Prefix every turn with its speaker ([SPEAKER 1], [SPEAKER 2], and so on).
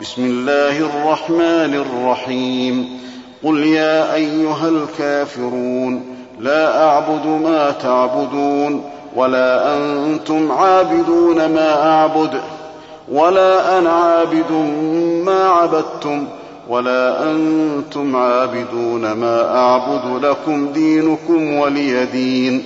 [SPEAKER 1] بسم الله الرحمن الرحيم. قل يا أيها الكافرون لا أعبد ما تعبدون ولا أنتم عابدون ما أعبد ولا أنا عابد ما عبدتم ولا أنتم عابدون ما أعبد لكم دينكم ولي دين.